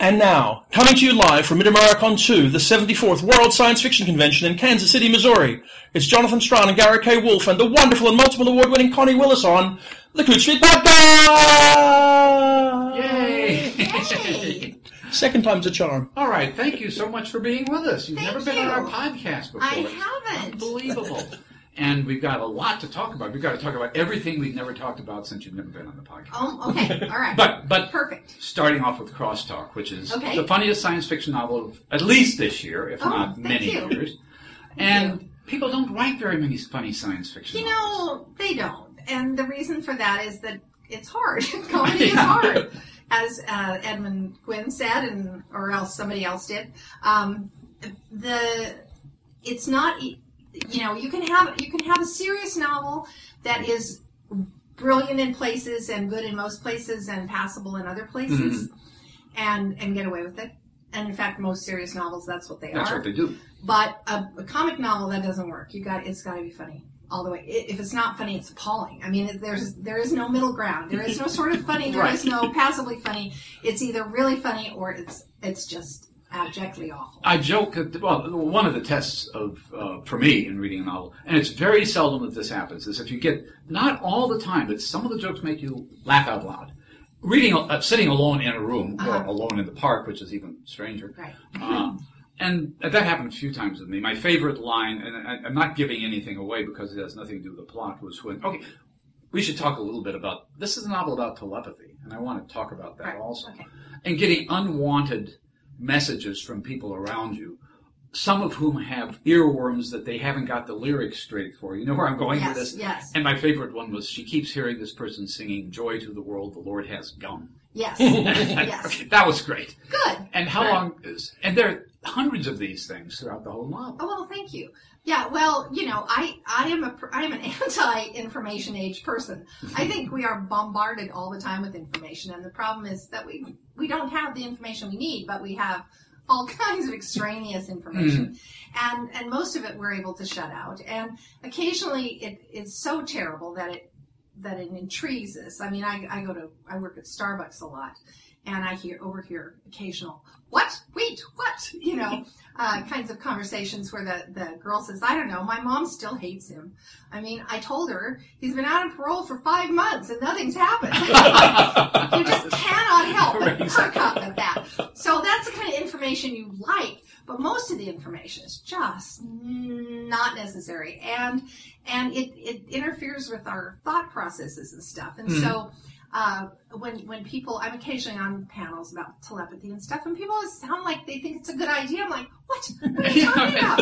And now, coming to you live from Mid-Americon 2, the 74th World Science Fiction Convention in Kansas City, Missouri, it's Jonathan Strahan and Gary K. Wolfe and the wonderful and multiple award-winning Connie Willis on the Coode Street Podcast! Yay! Second time's a charm. All right, thank you so much for being with us. You've Thank never been you. on our podcast before. I haven't. Unbelievable. And we've got a lot to talk about. We've got to talk about everything we've never talked about since you've never been on the podcast. Oh, okay. All right. But but Perfect. starting off with Crosstalk, which is Okay. the funniest science fiction novel of at least this year, if Oh, not many you. years. And people don't write very many funny science fiction You novels. know, they don't. And the reason for that is that it's hard. Comedy is hard. As uh, Edmund Gwenn said, and or else somebody else did. Um, the it's not e- you know you can have you can have a serious novel that is brilliant in places and good in most places and passable in other places mm-hmm. and and get away with it and in fact most serious novels that's what they That's are what they do. But a, a comic novel that doesn't work. You got it's got to be funny all the way. If it's not funny, it's appalling. I mean, there's there is no middle ground. There is no sort of funny. There is Right. no passively funny. It's either really funny or it's it's just abjectly awful. I joke that well, one of the tests of uh, for me in reading a novel, and it's very seldom that this happens, is if you get not all the time, but some of the jokes make you laugh out loud. Reading, uh, sitting alone in a room, or Uh-huh. alone in the park, which is even stranger. Right. Um, and that happened a few times with me. My favorite line, and I, I'm not giving anything away because it has nothing to do with the plot, was when okay. We should talk a little bit about this is a novel about telepathy, and I want to talk about that Right. also Okay. and getting unwanted messages from people around you, some of whom have earworms that they haven't got the lyrics straight for. You know where I'm going Yes, with this? yes. And my favorite one was she keeps hearing this person singing "Joy to the world, the Lord has gum." Yes. yes. Okay, that was great. Good. And how long is? And there are hundreds of these things throughout the whole novel. Oh well, thank you. Yeah, well, you know, I I am a I am an anti-information age person. I think we are bombarded all the time with information, and the problem is that we we don't have the information we need, but we have all kinds of extraneous information, mm-hmm. and and most of it we're able to shut out, and occasionally it is so terrible that it that it intrigues us. I mean, I I go to I work at Starbucks a lot, and I hear overhear occasional what wait what you know uh, kinds of conversations where the, the girl says, I don't know, my mom still hates him. I mean, I told her he's been out on parole for five months and nothing's happened. you just cannot help but perk up at that. So that's the kind of information you like, but most of the information is just not necessary. And, and it, it interferes with our thought processes and stuff. And so, uh, when when people I'm occasionally on panels about telepathy and stuff, and people sound like they think it's a good idea. I'm like, what? What are you talking about?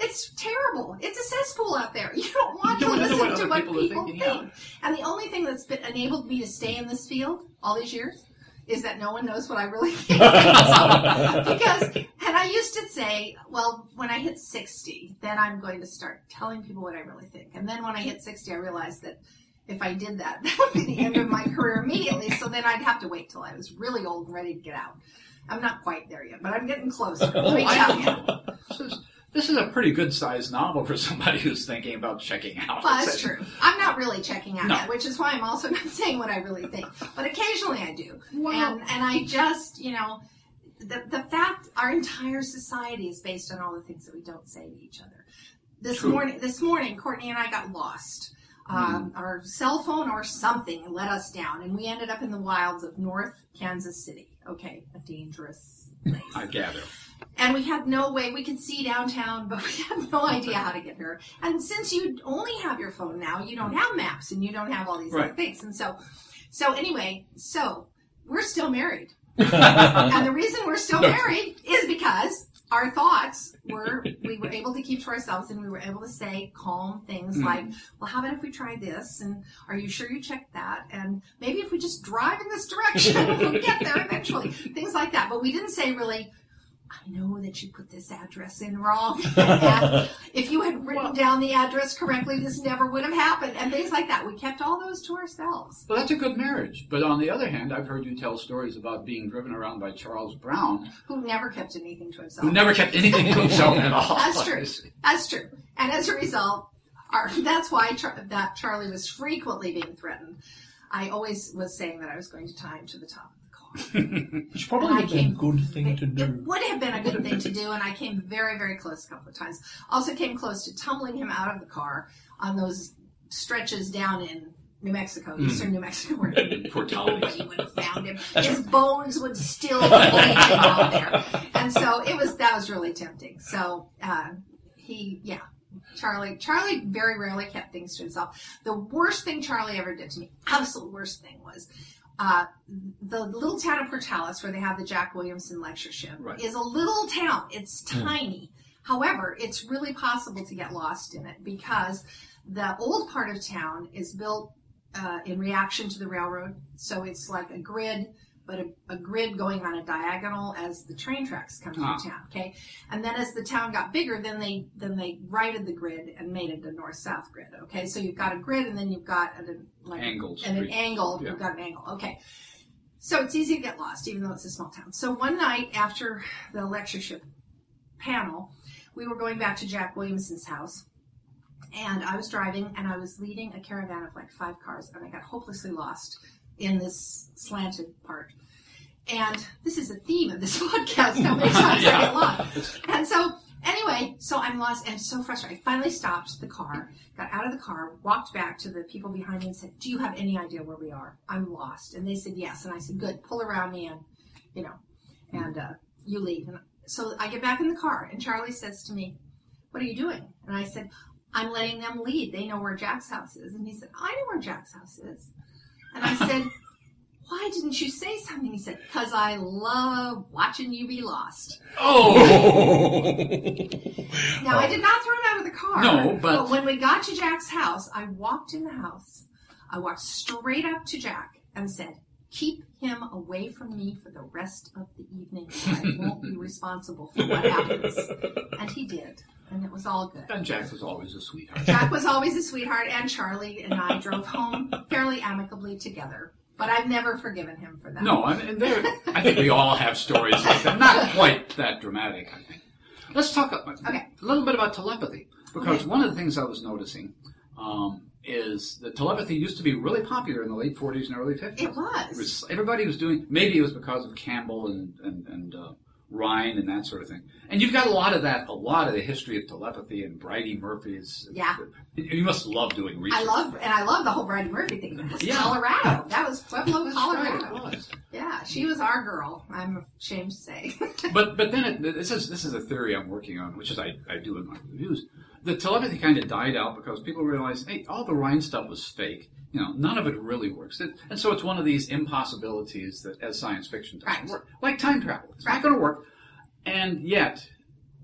It's terrible. It's a cesspool out there. You don't want You to don't know listen to what people people think. yeah. And the only thing that's been enabled me to stay in this field all these years is that no one knows what I really think. So, because, and I used to say, well, when I hit 60, then I'm going to start telling people what I really think. And then when I hit 60, I realized that if I did that, that would be the end of my career immediately. So then I'd have to wait till I was really old and ready to get out. I'm not quite there yet, but I'm getting closer. Let me tell you. This is, this is a pretty good sized novel for somebody who's thinking about checking out. Well, that's true. I'm not really checking out No. yet, which is why I'm also not saying what I really think. But occasionally I do. Well- and and I just, you know, the the fact our entire society is based on all the things that we don't say to each other. This True. morning, this morning, Courtney and I got lost. Um. Our cell phone or something let us down, and we ended up in the wilds of North Kansas City. Okay, a dangerous place. I gather. And we had no way, we could see downtown, but we had no idea how to get there. And since you only have your phone now, you don't have maps and you don't have all these other things. And so, so anyway, so we're still married. and the reason we're still married is because our thoughts were, we were able to keep to ourselves and we were able to say calm things Mm. like, well, how about if we try this? And are you sure you checked that? And maybe if we just drive in this direction, we'll get there eventually. Things like that. But we didn't say really, I know that you put this address in wrong. if you had written Well- down the address correctly, this never would have happened. And things like that. We kept all those to ourselves. Well, that's a good marriage. But on the other hand, I've heard you tell stories about being driven around by Charles Brown, Who never kept anything to himself. who never kept anything to himself at all. That's true. That's true. And as a result, our, that's why Char- that Charlie was frequently being threatened. I always was saying that I was going to tie him to the top of the car. Which probably And I would a good thing to do. It would have been a good thing to do, and I came very, very close a couple of times. Also came close to tumbling him out of the car on those stretches down in New Mexico, Hmm. eastern New Mexico, where nobody would have found him. His bones would still be out there, and so it was. That was really tempting. So uh, he, yeah. Charlie, Charlie very rarely kept things to himself. The worst thing Charlie ever did to me, absolute worst thing was, uh, the little town of Portales, where they have the Jack Williamson lectureship, Right. is a little town. It's tiny. However, it's really possible to get lost in it because the old part of town is built uh, in reaction to the railroad. So it's like a grid, but a, a grid going on a diagonal as the train tracks come through Ah. town. Okay, and then as the town got bigger, then they then they righted the grid and made it a north-south grid. Okay, so you've got a grid, and then you've got an like Angled and an angle. Yeah. You've got an angle. Okay. So it's easy to get lost, even though it's a small town. So one night after the lectureship panel, we were going back to Jack Williamson's house, and I was driving, and I was leading a caravan of like five cars, and I got hopelessly lost in this slanted part. And this is a theme of this podcast. How many times I get lost? And so, anyway, so I'm lost and so frustrated. I finally stopped the car, got out of the car, walked back to the people behind me and said, Do you have any idea where we are? I'm lost. And they said, Yes. And I said, Good, pull around me and, you know, and uh, you leave. And so I get back in the car, and Charlie says to me, What are you doing? And I said, I'm letting them lead. They know where Jack's house is. And he said, I know where Jack's house is. And I said, Why didn't you say something? He said, Because I love watching you be lost. Oh, Now, I did not throw him out of the car. No, but- when we got to Jack's house, I walked in the house. I walked straight up to Jack and said, Keep him away from me for the rest of the evening. I won't be responsible for what happens. And he did. And it was all good. and Jack was always a sweetheart. Jack was always a sweetheart, and Charlie and I drove home fairly amicably together. But I've never forgiven him for that. No, I mean, there. I think we all have stories like that. Not quite that dramatic, I think. Let's talk a, Okay. a little bit about telepathy, because Okay. one of the things I was noticing um, is that telepathy used to be really popular in the late 40s and early 50s. It was. It was everybody was doing. Maybe it was because of Campbell and and and uh, Rhine and that sort of thing. And you've got a lot of that. A lot of the history of telepathy and Bridey Murphy's. Yeah. You must love doing research. I love, and I love the whole Bridey Murphy thing. That was Yeah. Colorado. That was Pueblo, Colorado. right, was. Yeah, she was our girl. I'm ashamed to say. But but then it, this is this is a theory I'm working on, which is I, I do in my reviews. The telepathy kind of died out because people realized, hey, all the Rhine stuff was fake. You know, none of it really works, it, and so it's one of these impossibilities that as science fiction doesn't Right. work, like time travel. It's Right. not going to work. And yet,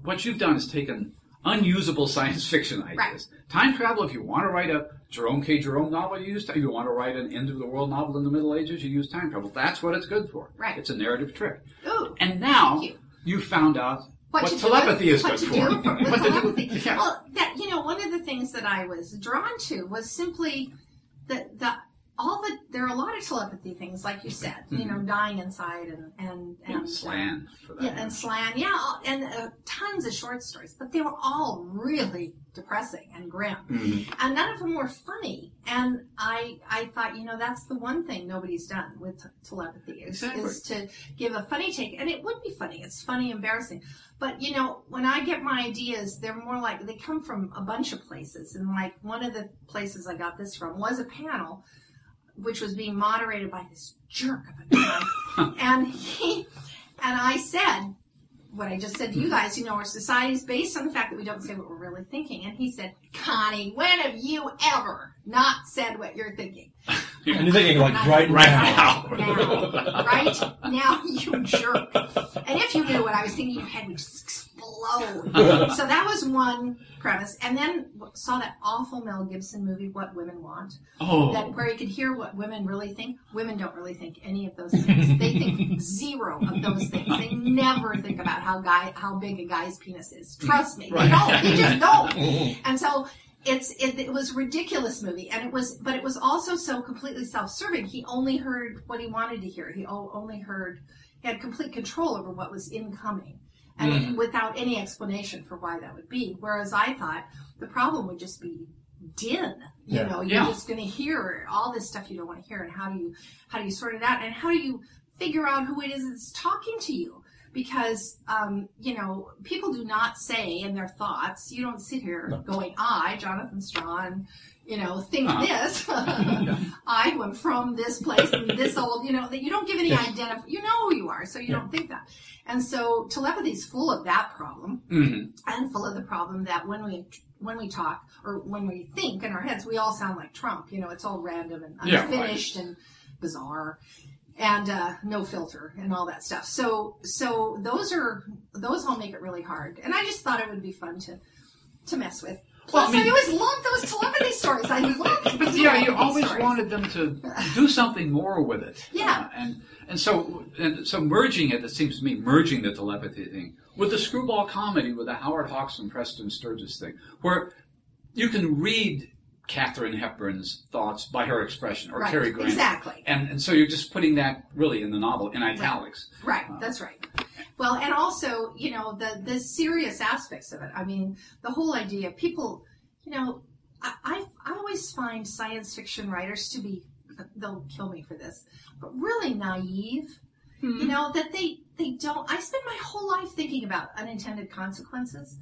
what you've done is taken unusable science fiction ideas. Time travel, if you want to write a Jerome K. Jerome novel, you use time. If you want to write an end of the world novel in the Middle Ages, you use time travel. That's what it's good for. Right. It's a narrative trick. Ooh. And now you. you found out what, to telepathy with- is what good for. do for- what to do telepathy. yeah. Well, that you know, one of the things that I was drawn to was simply that the all the there are a lot of telepathy things, like you said, you know, dying inside and and Mm-hmm. Yeah, and slan for that. Yeah, and slan, yeah, and uh, tons of short stories, but they were all really depressing and grim, Mm-hmm. and none of them were funny. And I, I thought, you know, that's the one thing nobody's done with t- telepathy is, Exactly. is to give a funny take, and it would be funny. It's funny, embarrassing, but you know, when I get my ideas, they're more like they come from a bunch of places, and like one of the places I got this from was a panel which was being moderated by this jerk of a guy. and he and I said what I just said to you guys, you know, our society is based on the fact that we don't say what we're really thinking. And he said, Connie, when have you ever not said what you're thinking? And you're thinking, like, right, Right now. now. Now, right now, you jerk. And if you knew what I was thinking, your head would just explode. so that was one premise. And then saw that awful Mel Gibson movie, What Women Want Oh, that where you could hear what women really think. Women don't really think any of those things. They think zero of those things. They never think about how guy how big a guy's penis is. Trust me, they don't. They just don't. And so it's it, it was a ridiculous movie, and it was, but it was also so completely self-serving. He only heard what he wanted to hear. He only heard he had complete control over what was incoming. And without any explanation for why that would be. Whereas I thought the problem would just be din. You Yeah. know, you're Yeah. just going to hear all this stuff you don't want to hear, and how do you how do you sort it out, and how do you figure out who it is that's talking to you because um, you know people do not say in their thoughts you don't sit here going i jonathan strahan you know think Uh-huh. this i am from this place and this old you know that you don't give any Yes. identif you know who you are so you don't think that and so telepathy is full of that problem hmm and full of the problem that when we when we talk or when we think in our heads, we all sound like Trump. You know, it's all random and Yeah, right. unfinished and bizarre, and uh, no filter and all that stuff. So so those are those all make it really hard. And I just thought it would be fun to to mess with. Well, I Plus, I, always loved those telepathy stories. I love. But yeah, you always stories. wanted them to do something more with it. Yeah. Uh, and and so and so merging it, it seems to me, merging the telepathy thing with the screwball comedy with the Howard Hawks and Preston Sturges thing, where you can read Katharine Hepburn's thoughts by her expression or Right, Cary Grant. exactly. And and so you're just putting that really in the novel in italics. Right, that's right. Well, and also, you know, the the serious aspects of it. I mean, the whole idea. People, you know, I I, I always find science fiction writers to be they'll kill me for this, but really naive. You know that they they don't. I spend my whole life thinking about unintended consequences.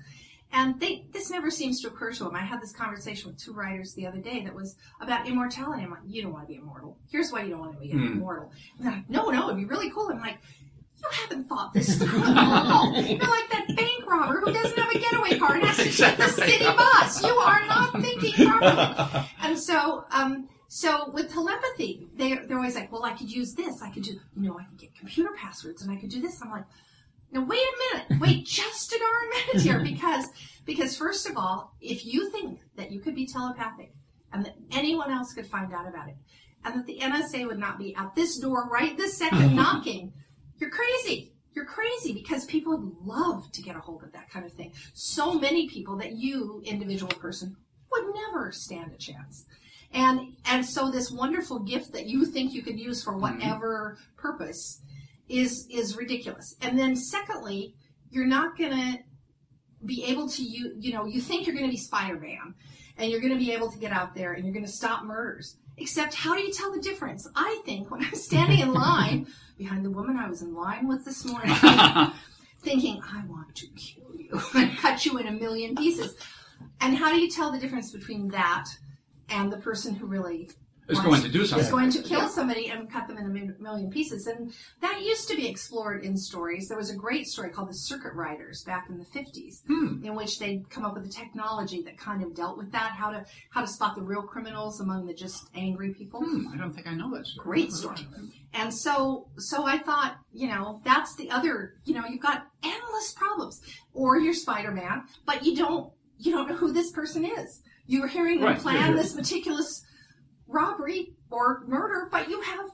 And they, this never seems to occur to them. I had this conversation with two writers the other day that was about immortality. I'm like, you don't want to be immortal. Here's why you don't want to be Hmm. immortal. And they're like, no, no, it'd be really cool. I'm like, you haven't thought this through at all. You're like that bank robber who doesn't have a getaway car and has to take the city bus. You are not thinking properly. And so, um, so with telepathy, they they're always like, well, I could use this. I could do, you know, I could get computer passwords and I could do this. I'm like, now wait a minute, wait just a darn minute here, because because first of all, if you think that you could be telepathic and that anyone else could find out about it, and that the NSA would not be at this door right this second knocking, you're crazy. You're crazy because people would love to get a hold of that kind of thing. So many people that you, individual person, would never stand a chance. And and so this wonderful gift that you think you could use for mm-hmm. whatever purpose is is ridiculous. And then secondly, you're not gonna be able to you you know you think you're going to be Spider-Man and you're going to be able to get out there and you're going to stop murders. Except how do you tell the difference? I think when I'm standing in line behind the woman I was in line with this morning, thinking I want to kill you and cut you in a million pieces. And how do you tell the difference between that and the person who really Is going to do something. is going to kill somebody and cut them in a million pieces. And that used to be explored in stories. There was a great story called The Circuit Riders back in the 50s, Hmm. in which they'd come up with a technology that kind of dealt with that, how to how to spot the real criminals among the just angry people. Hmm, I don't think I know that story. Great story. And so so I thought, you know, that's the other, you know, you've got endless problems. Or you're Spider-Man, but you don't you don't know who this person is. You're hearing them Right, plan yeah. this meticulous robbery or murder, but you have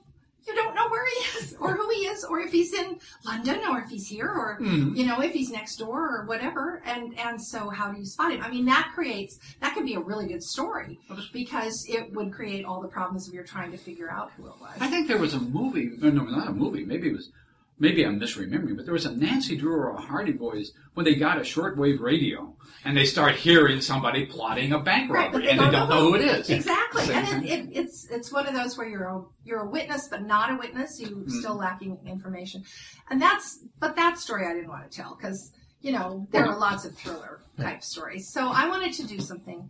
you don't know where he is or who he is or if he's in London or if he's here or Hmm. you know if he's next door or whatever and and so how do you spot him i mean that creates that could be a really good story because it would create all the problems if you're trying to figure out who it was I think there was a movie, no, not a movie. Maybe it was, maybe I'm misremembering, but there was a Nancy Drew or a Hardy Boys when they got a shortwave radio and they start hearing somebody plotting a bank Right, robbery and they don't know who it is. Exactly, Same and it, it, it's it's one of those where you're a you're a witness but not a witness. You Mm-hmm. still lacking information, and that's but that story I didn't want to tell because you know there are lots of thriller type stories. So I wanted to do something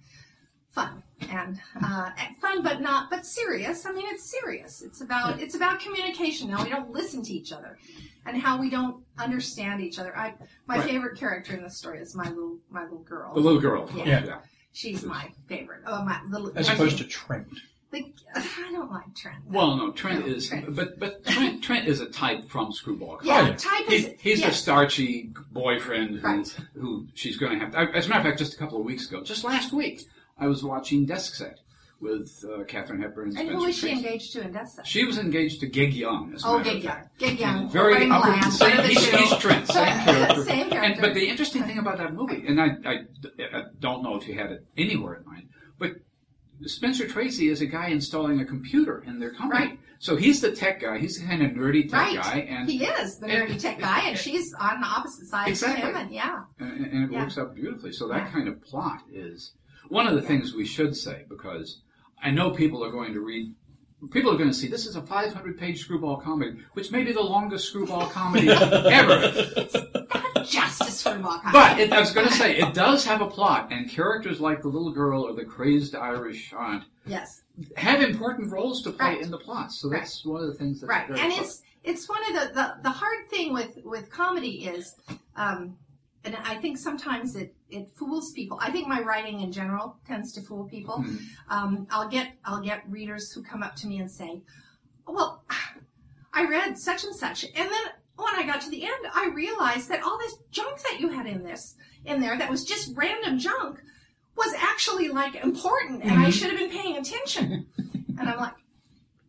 fun and uh, fun but not but serious. I mean it's serious. It's about it's about communication. Now we don't listen to each other. And how we don't understand each other. I my Right. favorite character in this story is my little my little girl. The little girl. Yeah. Yeah. She's my favorite. Oh, my little. As opposed to Trent. Like, I don't like Trent. Well, no, Trent No, is, Trent. but but Trent, Trent is a type from Screwball. yeah, Oh, yeah. type He's, is. he's the starchy boyfriend who, Right. who she's going to have. As a matter of fact, just a couple of weeks ago, just last week, I was watching Desk Set with uh, Katharine Hepburn and And who is she Tracy. engaged to in Desk Set? She was engaged to Gig Young. As Oh, Gig Young. Gig Young. Very upper, bland. same, he's, two. Trent, same character. Same And, character. but the interesting thing about that movie, and I, I, I don't know if you had it anywhere in mind, but Spencer Tracy is a guy installing a computer in their company. Right. So he's the tech guy. He's the kind of nerdy tech Right. guy, and he is the and- nerdy tech guy, and she's on the opposite side Exactly. of him. And yeah, and, and it Yeah. works out beautifully. So that Yeah. kind of plot is one of the things we should say because I know people are going to read people are going to see this is a 500 page screwball comedy, which may be the longest screwball comedy ever. Just a screwball comedy. But it, I was going to say, it does have a plot, and characters like the little girl or the crazed Irish aunt yes, have important roles to play Right. in the plot. So Right. that's one of the things that's right. very And fun. it's it's one of the, the the hard thing with with comedy is, um, and I think sometimes it it fools people. I think my writing in general tends to fool people. Mhm. Um, I'll get I'll get readers who come up to me and say, "Well, I read such and such," and then when I got to the end, I realized that all this junk that you had in this in there that was just random junk was actually like important, and I should have been paying attention. and I'm like,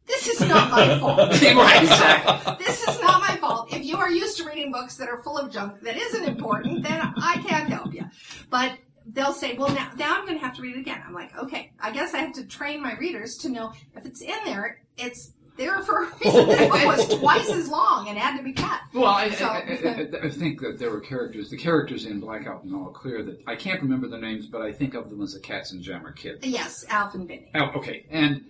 this is not my fault. Right, exactly. This is not my fault. If you are used to reading books that are full of junk that isn't important, then I can't help you. But they'll say, well, now, now I'm going to have to read it again. I'm like, okay, I guess I have to train my readers to know if it's in there, it's there for a reason. This book was twice as long and had to be cut. Well, I, So- I, I, I, think that there were characters, the characters in Blackout and All Clear that I can't remember their names, but I think of them as the Katzenjammer kids. Yes, Alf and Binnie. Oh, okay, and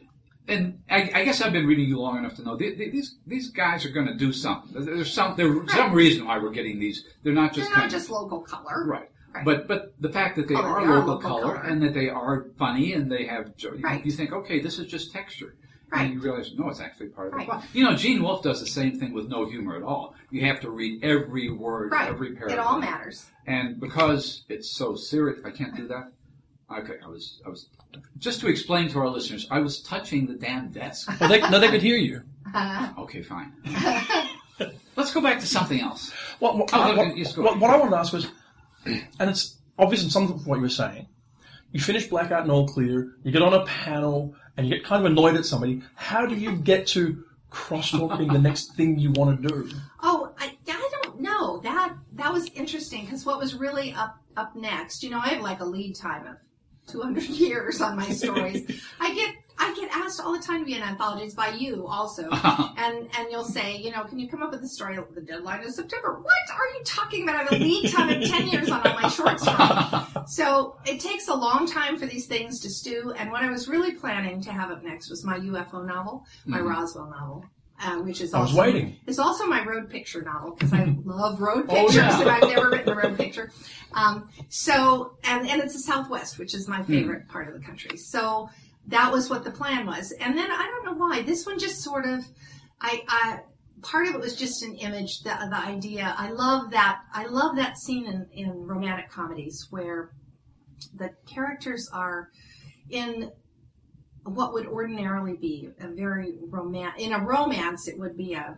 and I, I guess I've been reading you long enough to know th- th- these these guys are going to do something. There's some there's some reason why we're getting these. They're not just They're not just local color. right. Right. But but the fact that they Oh, are they are local, local color, color. and that they are funny and they have Right. you think okay this is just texture. Right. And you realize, no, it's actually part of Right. the plot. You know, Gene Wolfe does the same thing with no humor at all. You have to read every word, Right. every It all matters. And because it's so serious, I can't do that. Okay, I was, I was, just to explain to our listeners, I was touching the damn desk. Well, they, no, they could hear you. Uh-huh. Okay, fine. Let's go back to something else. What, what, Oh, what, yes, go what, ahead. what I wanted to ask was, and it's obvious in some of what you were saying, you finish Blackout and All Clear, you get on a panel, and you get kind of annoyed at somebody. How do you get to crosstalk being the next thing you want to do? Oh, I, I don't know. That that was interesting because what was really up up next, you know, I have like a lead time of 200 years on my stories. I get I get asked all the time to be in anthologies by you also, uh-huh. and and you'll say, you know, can you come up with a story? The deadline is September. What are you talking about? I have a lead time of 10 years on all my short stories. So it takes a long time for these things to stew. And what I was really planning to have up next was my UFO novel, my mm-hmm. Roswell novel. Uh, which is I was also waiting. it's also my road picture novel because I love road Oh, pictures yeah. and I've never written a road picture. Um, so and and it's the Southwest, which is my favorite part of the country. So that was what the plan was. And then I don't know why this one just sort of I I part of it was just an image the the idea. I love that I love that scene in in romantic comedies where the characters are in what would ordinarily be a very romantic in a romance it would be a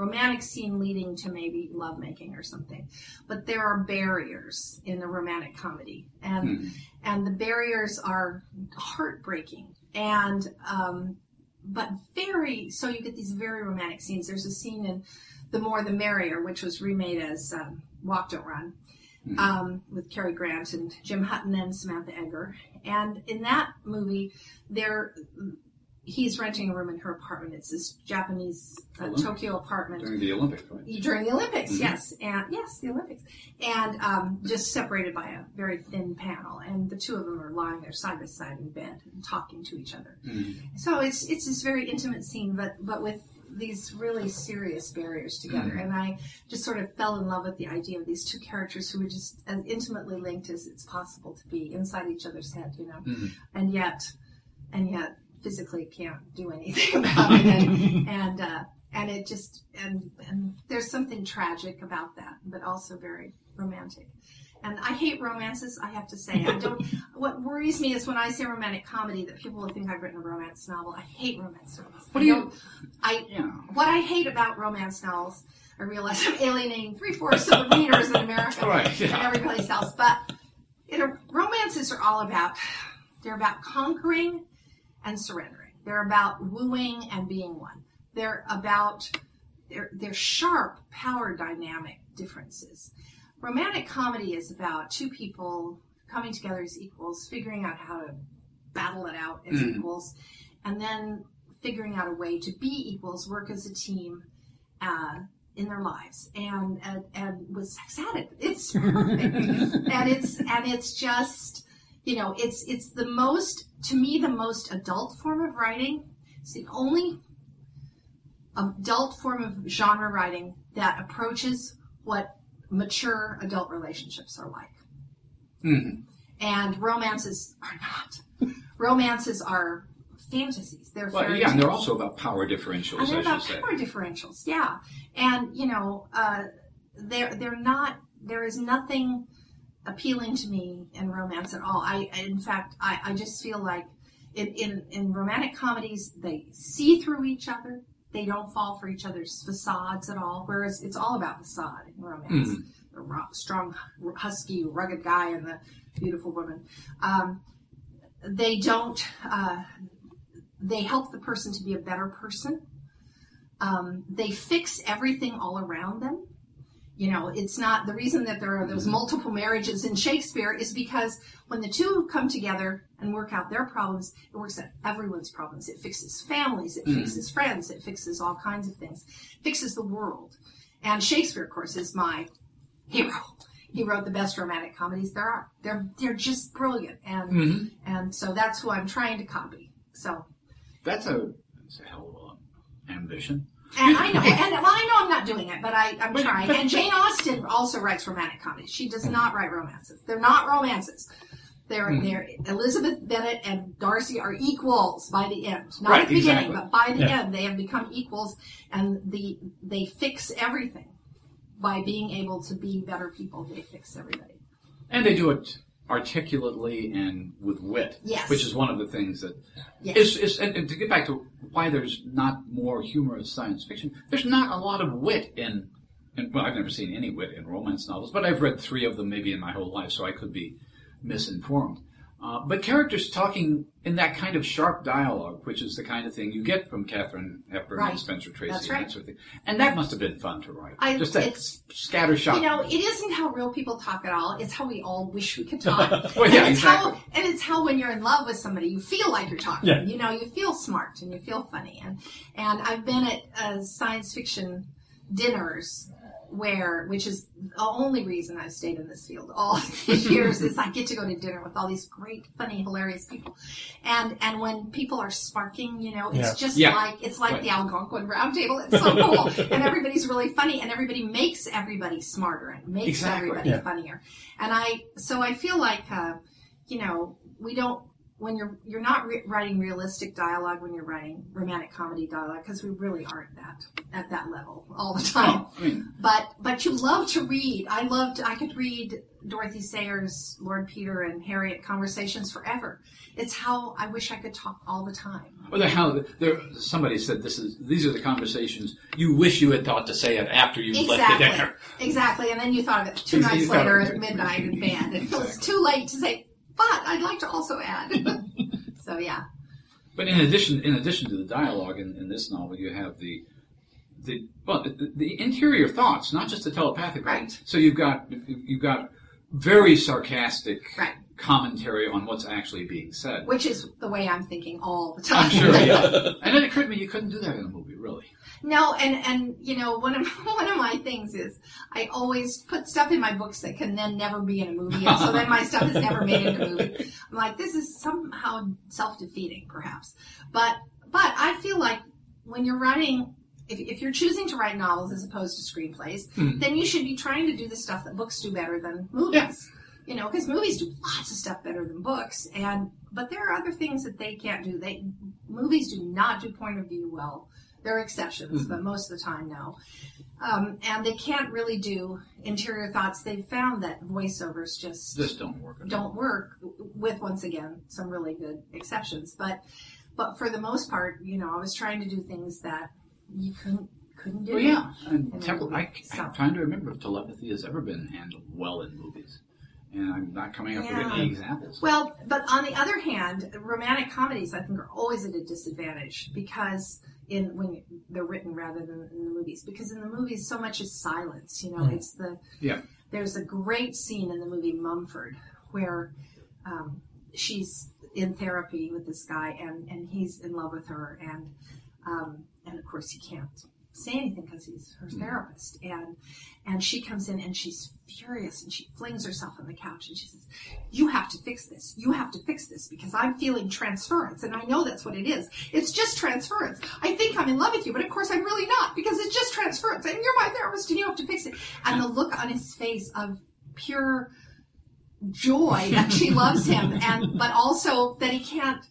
romantic scene leading to maybe lovemaking or something. But there are barriers in a romantic comedy. And and the barriers are heartbreaking. And um but very so you get these very romantic scenes. There's a scene in the more the merrier which was remade as um, walk don't run um, with Cary Grant and Jim Hutton and Samantha Eggar. And in that movie, there he's renting a room in her apartment. It's this Japanese uh, Tokyo apartment During the Olympics, right? during the Olympics. Mhm. Yes, and yes, the Olympics, and um, just separated by a very thin panel, and the two of them are lying there side by side in bed and talking to each other. Mhm. So it's it's this very intimate scene, but but with these really serious barriers together, and I just sort of fell in love with the idea of these two characters who were just as intimately linked as it's possible to be inside each other's head, you know, Mhm. and yet and yet physically can't do anything about it, and and, uh, and it just and and there's something tragic about that, but also very romantic. And I hate romances. I have to say, I don't. what worries me is when I say romantic comedy that people will think I've written a romance novel. I hate romance novels. What I do you- I Yeah. what I hate about romance novels. I realize I'm alienating three fourths of the readers in America Right, yeah. and every place else. But you know, romances are all about they're about conquering and surrendering. They're about wooing and being one. They're about they're they're sharp power dynamic differences. Romantic comedy is about two people coming together as equals, figuring out how to battle it out as Mhm. equals, and then figuring out a way to be equals, work as a team, uh, in their lives, and and, and with sex added. It's perfect, and it's and it's just you know it's it's the most to me the most adult form of writing It's the only adult form of genre writing that approaches what mature adult relationships are like. Mhm. And romances are not. romances are fantasies. They're Well, yeah, and they're also about power differentials, And they're I about should say. power differentials, yeah. And you know, uh, they're they're not. There is nothing appealing to me in romance at all. I, in fact, I, I just feel like in, in in romantic comedies they see through each other. They don't fall for each other's facades at all. Whereas it's all about facade in romance. Mhm. The ro- strong, husky, rugged guy and the beautiful woman. Um, they don't. Uh, they help the person to be a better person. Um, they fix everything all around them. You know, it's not the reason that there are those multiple marriages in Shakespeare is because when the two come together and work out their problems, it works out everyone's problems. It fixes families, it fixes friends, it fixes all kinds of things, fixes the world. And Shakespeare, of course, is my hero. He wrote the best romantic comedies there are. They're they're just brilliant, and Mhm. and so that's who I'm trying to copy. So That's a, that's a hell of an ambition. And I know, and well, I know I'm not doing it, but I, I'm But- trying. but- and Jane Austen also writes romantic comedies. She does not write romances. They're not romances. They're, Hmm. they're Elizabeth Bennet and Darcy are equals by the end. Not Right, at the beginning, exactly. but by the Yeah. end, they have become equals, and the they fix everything by being able to be better people. They fix everybody. And they do it articulately and with wit. Yes. Which is one of the things that Yes. is is and, and to get back to why there's not more humorous science fiction, there's not a lot of wit in and well, I've never seen any wit in romance novels, but I've read three of them maybe in my whole life, so I could be misinformed. Uh, but characters talking in that kind of sharp dialogue, which is the kind of thing you get from Katharine Hepburn Right. and Spencer Tracy That's and that sort of thing. And that must have been fun to write. I- Just that it's- scattershot. You know, it isn't how real people talk at all. It's how we all wish we could talk. Well, yeah, and it's exactly. how and it's how when you're in love with somebody, you feel like you're talking. Yeah. You know, you feel smart and you feel funny. And and I've been at uh, science fiction dinners where, which is the only reason I've stayed in this field all these years, is I get to go to dinner with all these great, funny, hilarious people. And and when people are sparking, you know, it's Yeah. just Yeah. like it's like Right. the Algonquin Round Table. It's so cool, and everybody's really funny, and everybody makes everybody smarter and makes Exactly. everybody Yeah. funnier. And I, so I feel like, uh, you know, we don't when you're you're not re- writing realistic dialogue when you're writing romantic comedy dialogue because we really aren't that at that level all the time. No, I mean, But but you love to read. I loved. I could read Dorothy Sayers, Lord Peter, and Harriet conversations forever. It's how I wish I could talk all the time. Well, the hell, there, somebody said this is these are the conversations you wish you had thought to say it after you left the dinner. Exactly. And then you thought of it two nights later at midnight in bed. It was too late to say, but I'd like to also add. so yeah. But in addition, in addition to the dialogue in, in this novel, you have the the well the, the interior thoughts, not just the telepathic. Right. So you've got you've got very sarcastic Right. Commentary on what's actually being said. Which is the way I'm thinking all the time. I'm sure, yeah. and it occurred to me you couldn't do that in a movie, really. No, and and you know one of one of my things is I always put stuff in my books that can then never be in a movie, and so then my stuff is never made into a movie. I'm like, this is somehow self defeating, perhaps, but but I feel like when you're writing. If, if you're choosing to write novels as opposed to screenplays, hmm. then you should be trying to do the stuff that books do better than movies. Yeah. You know, because movies do lots of stuff better than books, and but there are other things that they can't do. They movies do not do point of view well. There are exceptions, but most of the time, no. Um, and they can't really do interior thoughts. They've found that voiceovers just This don't work. don't work, with once again some really good exceptions. But but for the most part, you know, I was trying to do things that you couldn't couldn't do. Well, yeah, and I, I'm trying to remember if telepathy has ever been handled well in movies, and I'm not coming up Yeah. with any examples. Well, but on the other hand, romantic comedies I think are always at a disadvantage because in when they're written rather than in the movies. Because in the movies, so much is silence. You know, Mm. it's the Yeah. There's a great scene in the movie Mumford where um, she's in therapy with this guy and and he's in love with her and um, and of course he can't say anything because he's her mm-hmm. therapist. And and she comes in and she's furious and she flings herself on the couch and she says, "You have to fix this. You have to fix this because I'm feeling transference, and I know that's what it is. It's just transference. I think I'm in love with you, but of course I'm really not because it's just transference, and you're my therapist, and you have to fix it." And the look on his face of pure joy that she loves him, and but also that he can't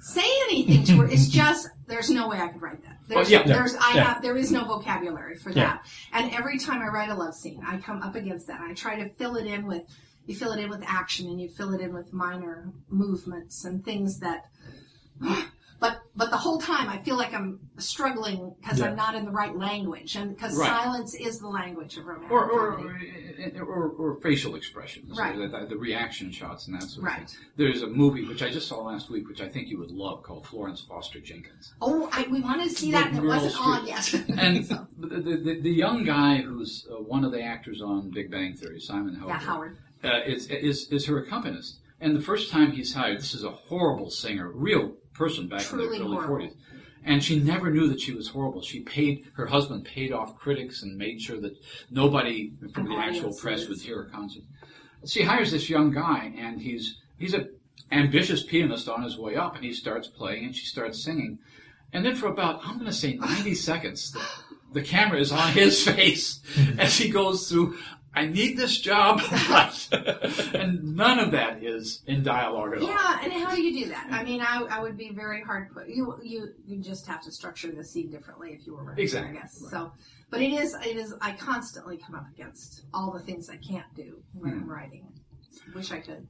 say anything to her. It's just there's no way I could write that. There's, yeah. there's I Yeah. have there is no vocabulary for Yeah. that. And every time I write a love scene, I come up against that. I try to fill it in with you fill it in with action and you fill it in with minor movements and things that but but the whole time I feel like I'm struggling because Yeah. I'm not in the right language and because Right. silence is the language of romantic or or, or, or, or facial expressions, Right. the, the, the reaction shots and that sort of Right. thing. There's a movie which I just saw last week, which I think you would love, called Florence Foster Jenkins. Oh, I, we wanted to see that and it wasn't Streep. on yet. And So, the, the, the, the young guy who's uh, one of the actors on Big Bang Theory, Simon Howard, yeah, Howard. uh, is, is is her accompanist. And the first time he's hired, this is a horrible singer, real person back Truly in the early horrible. 40s. And she never knew that she was horrible. She paid, her husband paid off critics and made sure that nobody from An the actual press would hear her concert. She hires this young guy, and he's he's a ambitious pianist on his way up, and he starts playing, and she starts singing. And then for about, I'm going to say 90 seconds, the, the camera is on his face as he goes through, I need this job. and none of that is in dialogue at all. Yeah, and how do you do that? I mean, I, I would be very hard put. You you you just have to structure the scene differently if you were writing, Exactly, I guess. right. So, but it is it is. I constantly come up against all the things I can't do when Hmm. I'm writing. Wish I could.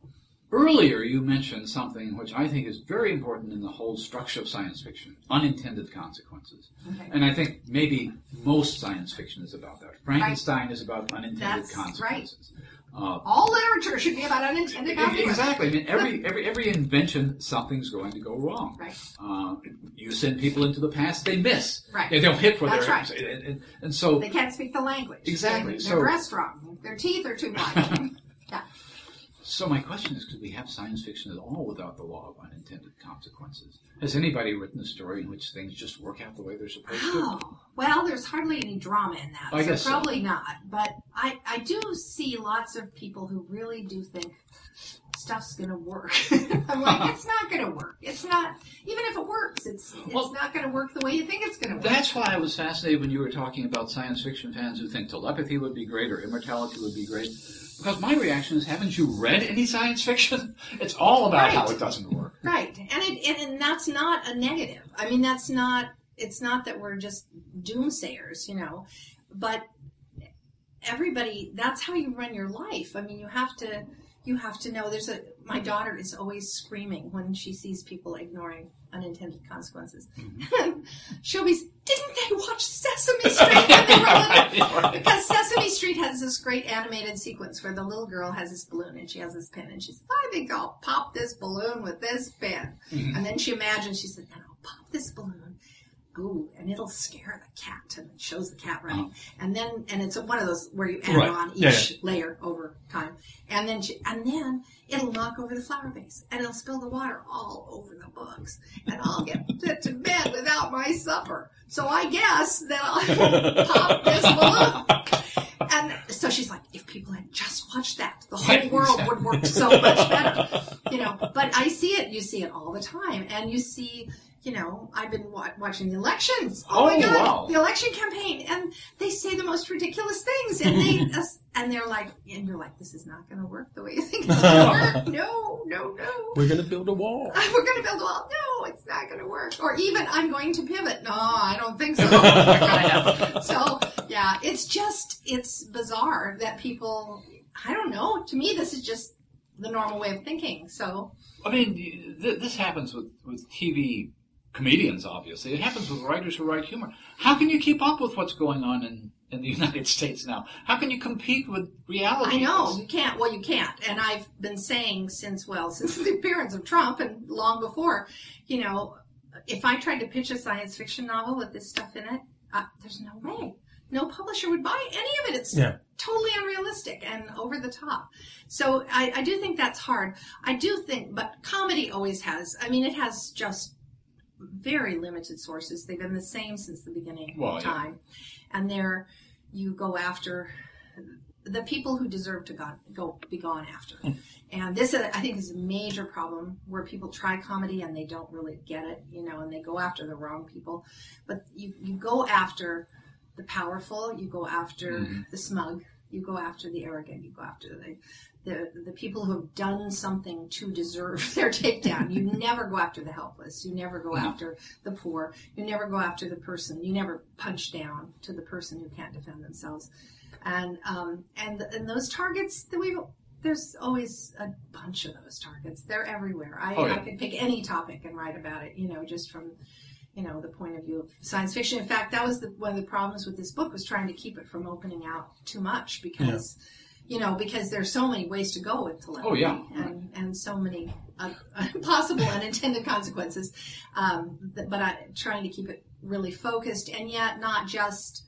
Earlier, you mentioned something which I think is very important in the whole structure of science fiction unintended consequences. Okay. And I think maybe most science fiction is about that. Frankenstein is about unintended That's consequences. Uh, All literature should be about unintended consequences. Exactly. I mean, every every every invention, something's going to go wrong. Right. Uh, you send people into the past, they miss. Right. They don't hit for That's their right. and, and, and so They can't speak the language. Exactly, They, so- their breasts wrong. Their teeth are too wide. So my question is, could we have science fiction at all without the law of unintended consequences? Has anybody written a story in which things just work out the way they're supposed to? Oh, well, there's hardly any drama in that. I so guess so. probably not. But I, I do see lots of people who really do think stuff's going to work. I'm like, it's not going to work. It's not, even if it works, it's, it's Well- not going to work the way you think it's going to work. That's why I was fascinated when you were talking about science fiction fans who think telepathy would be great or immortality would be great. Because my reaction is, haven't you read any science fiction? It's all about how it doesn't work. Right. And, it, and, and that's not a negative. I mean, that's not, it's not that we're just doomsayers, you know, but everybody, that's how you run your life. I mean, you have to, you have to know there's a, my daughter is always screaming when she sees people ignoring unintended consequences. Mm-hmm. She'll be, didn't they watch Sesame Street when they were little? Because Sesame Street has this great animated sequence where the little girl has this balloon and she has this pin and she says, I think I'll pop this balloon with this pin. Mm-hmm. And then she imagines, she said, and I'll pop this balloon. Ooh, and it'll scare the cat, and it shows the cat running, uh-huh. and then and it's one of those where you add Right. on each Yeah, layer over time, and then she, and then it'll knock over the flower vase, and it'll spill the water all over the books, and I'll get put to bed without my supper. So I guess that I'll pop this balloon. And so she's like, if people had just watched that, the whole world would work so much better. You know, but I see it. You see it all the time, and you see. You know, I've been wa- watching the elections. Oh, oh my Oh, God, wow. the election campaign, and they say the most ridiculous things, and they and they're like, and you're like, this is not going to work the way you think it's going to work. No, no, no. We're going to build a wall. We're going to build a wall. No, it's not going to work. Or even, I'm going to pivot. No, I don't think so. So, yeah, it's just, it's bizarre that people, I don't know. To me, this is just the normal way of thinking. So, I mean, th- this happens with, with TV comedians, obviously. It happens with writers who write humor. How can you keep up with what's going on in, in the United States now? How can you compete with reality? I know you can't. Well, you can't. And I've been saying since well, since the appearance of Trump and long before, you know, if I tried to pitch a science fiction novel with this stuff in it, uh, there's no way. No publisher would buy any of it. It's Yeah. totally unrealistic and over the top. So I, I do think that's hard. I do think, but comedy always has. I mean, it has just very limited sources. They've been the same since the beginning Well, of yeah. time, and they're you go after the people who deserve to go, go be gone after. And this, uh, I think, is a major problem where people try comedy and they don't really get it, you know, and they go after the wrong people. But you, you go after the powerful, you go after the smug, you go after the arrogant, you go after the, the the people who have done something to deserve their takedown. You never go after the helpless. You never go after the poor. You never go after the person. You never punch down to the person who can't defend themselves. And um, and and those targets that we there's always a bunch of those targets. They're everywhere. I, Oh, yeah. I could pick any topic and write about it. You know, just from you know the point of view of science fiction. In fact, that was the, one of the problems with this book was trying to keep it from opening out too much because. You know, because there's so many ways to go with telepathy, Oh, yeah. and and so many uh, possible unintended consequences. Um, but I trying to keep it really focused, and yet not just.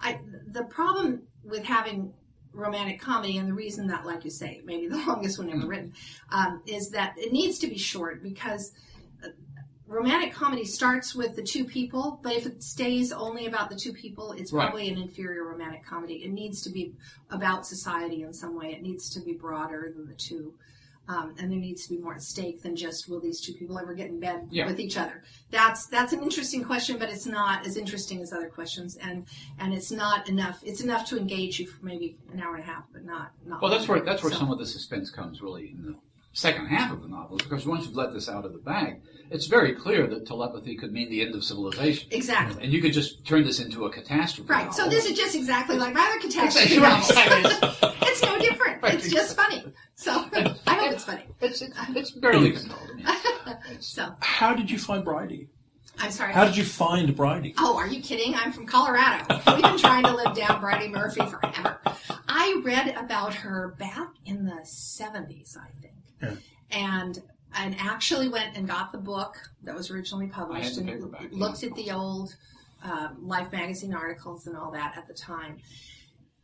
I the problem with having romantic comedy, and the reason that, like you say, maybe the longest one ever written, um, is that it needs to be short because romantic comedy starts with the two people, but if it stays only about the two people, it's Right. probably an inferior romantic comedy. It needs to be about society in some way. It needs to be broader than the two. Um, and there needs to be more at stake than just will these two people ever get in bed Yeah. with each other? That's that's an interesting question, but it's not as interesting as other questions, and and it's not enough. It's enough to engage you for maybe an hour and a half, but not not. Well, that's where that's where So- some of the suspense comes really in the second half of the novel, because once you've let this out of the bag, it's very clear that telepathy could mean the end of civilization, exactly and you could just turn this into a catastrophe. right. So this is just exactly like my other catastrophe Exactly right, novels. it's no different. Right. It's just funny. So I hope it's funny. it's it's, it's barely controlled. I So How did you find Bridie? I'm sorry. How did you find Bridie? Oh, are you kidding? I'm from Colorado. We've been trying to live down Bridey Murphy forever. I read about her back in the 70s, I think. Yeah. And and actually went and got the book that was originally published and paperback, yeah. looked at the old um, Life magazine articles and all that at the time,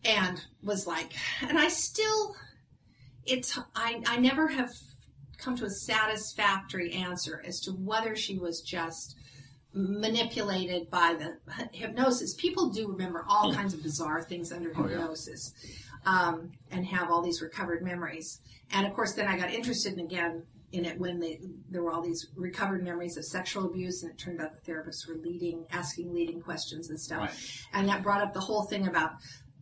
and was like, and I still, it's I I never have come to a satisfactory answer as to whether she was just manipulated by the hypnosis. People do remember all kinds of bizarre things under Oh, yeah. hypnosis um, and have all these recovered memories. And of course, then I got interested in again in it when they, there were all these recovered memories of sexual abuse, and it turned out the therapists were leading, asking leading questions and stuff. Right. And that brought up the whole thing about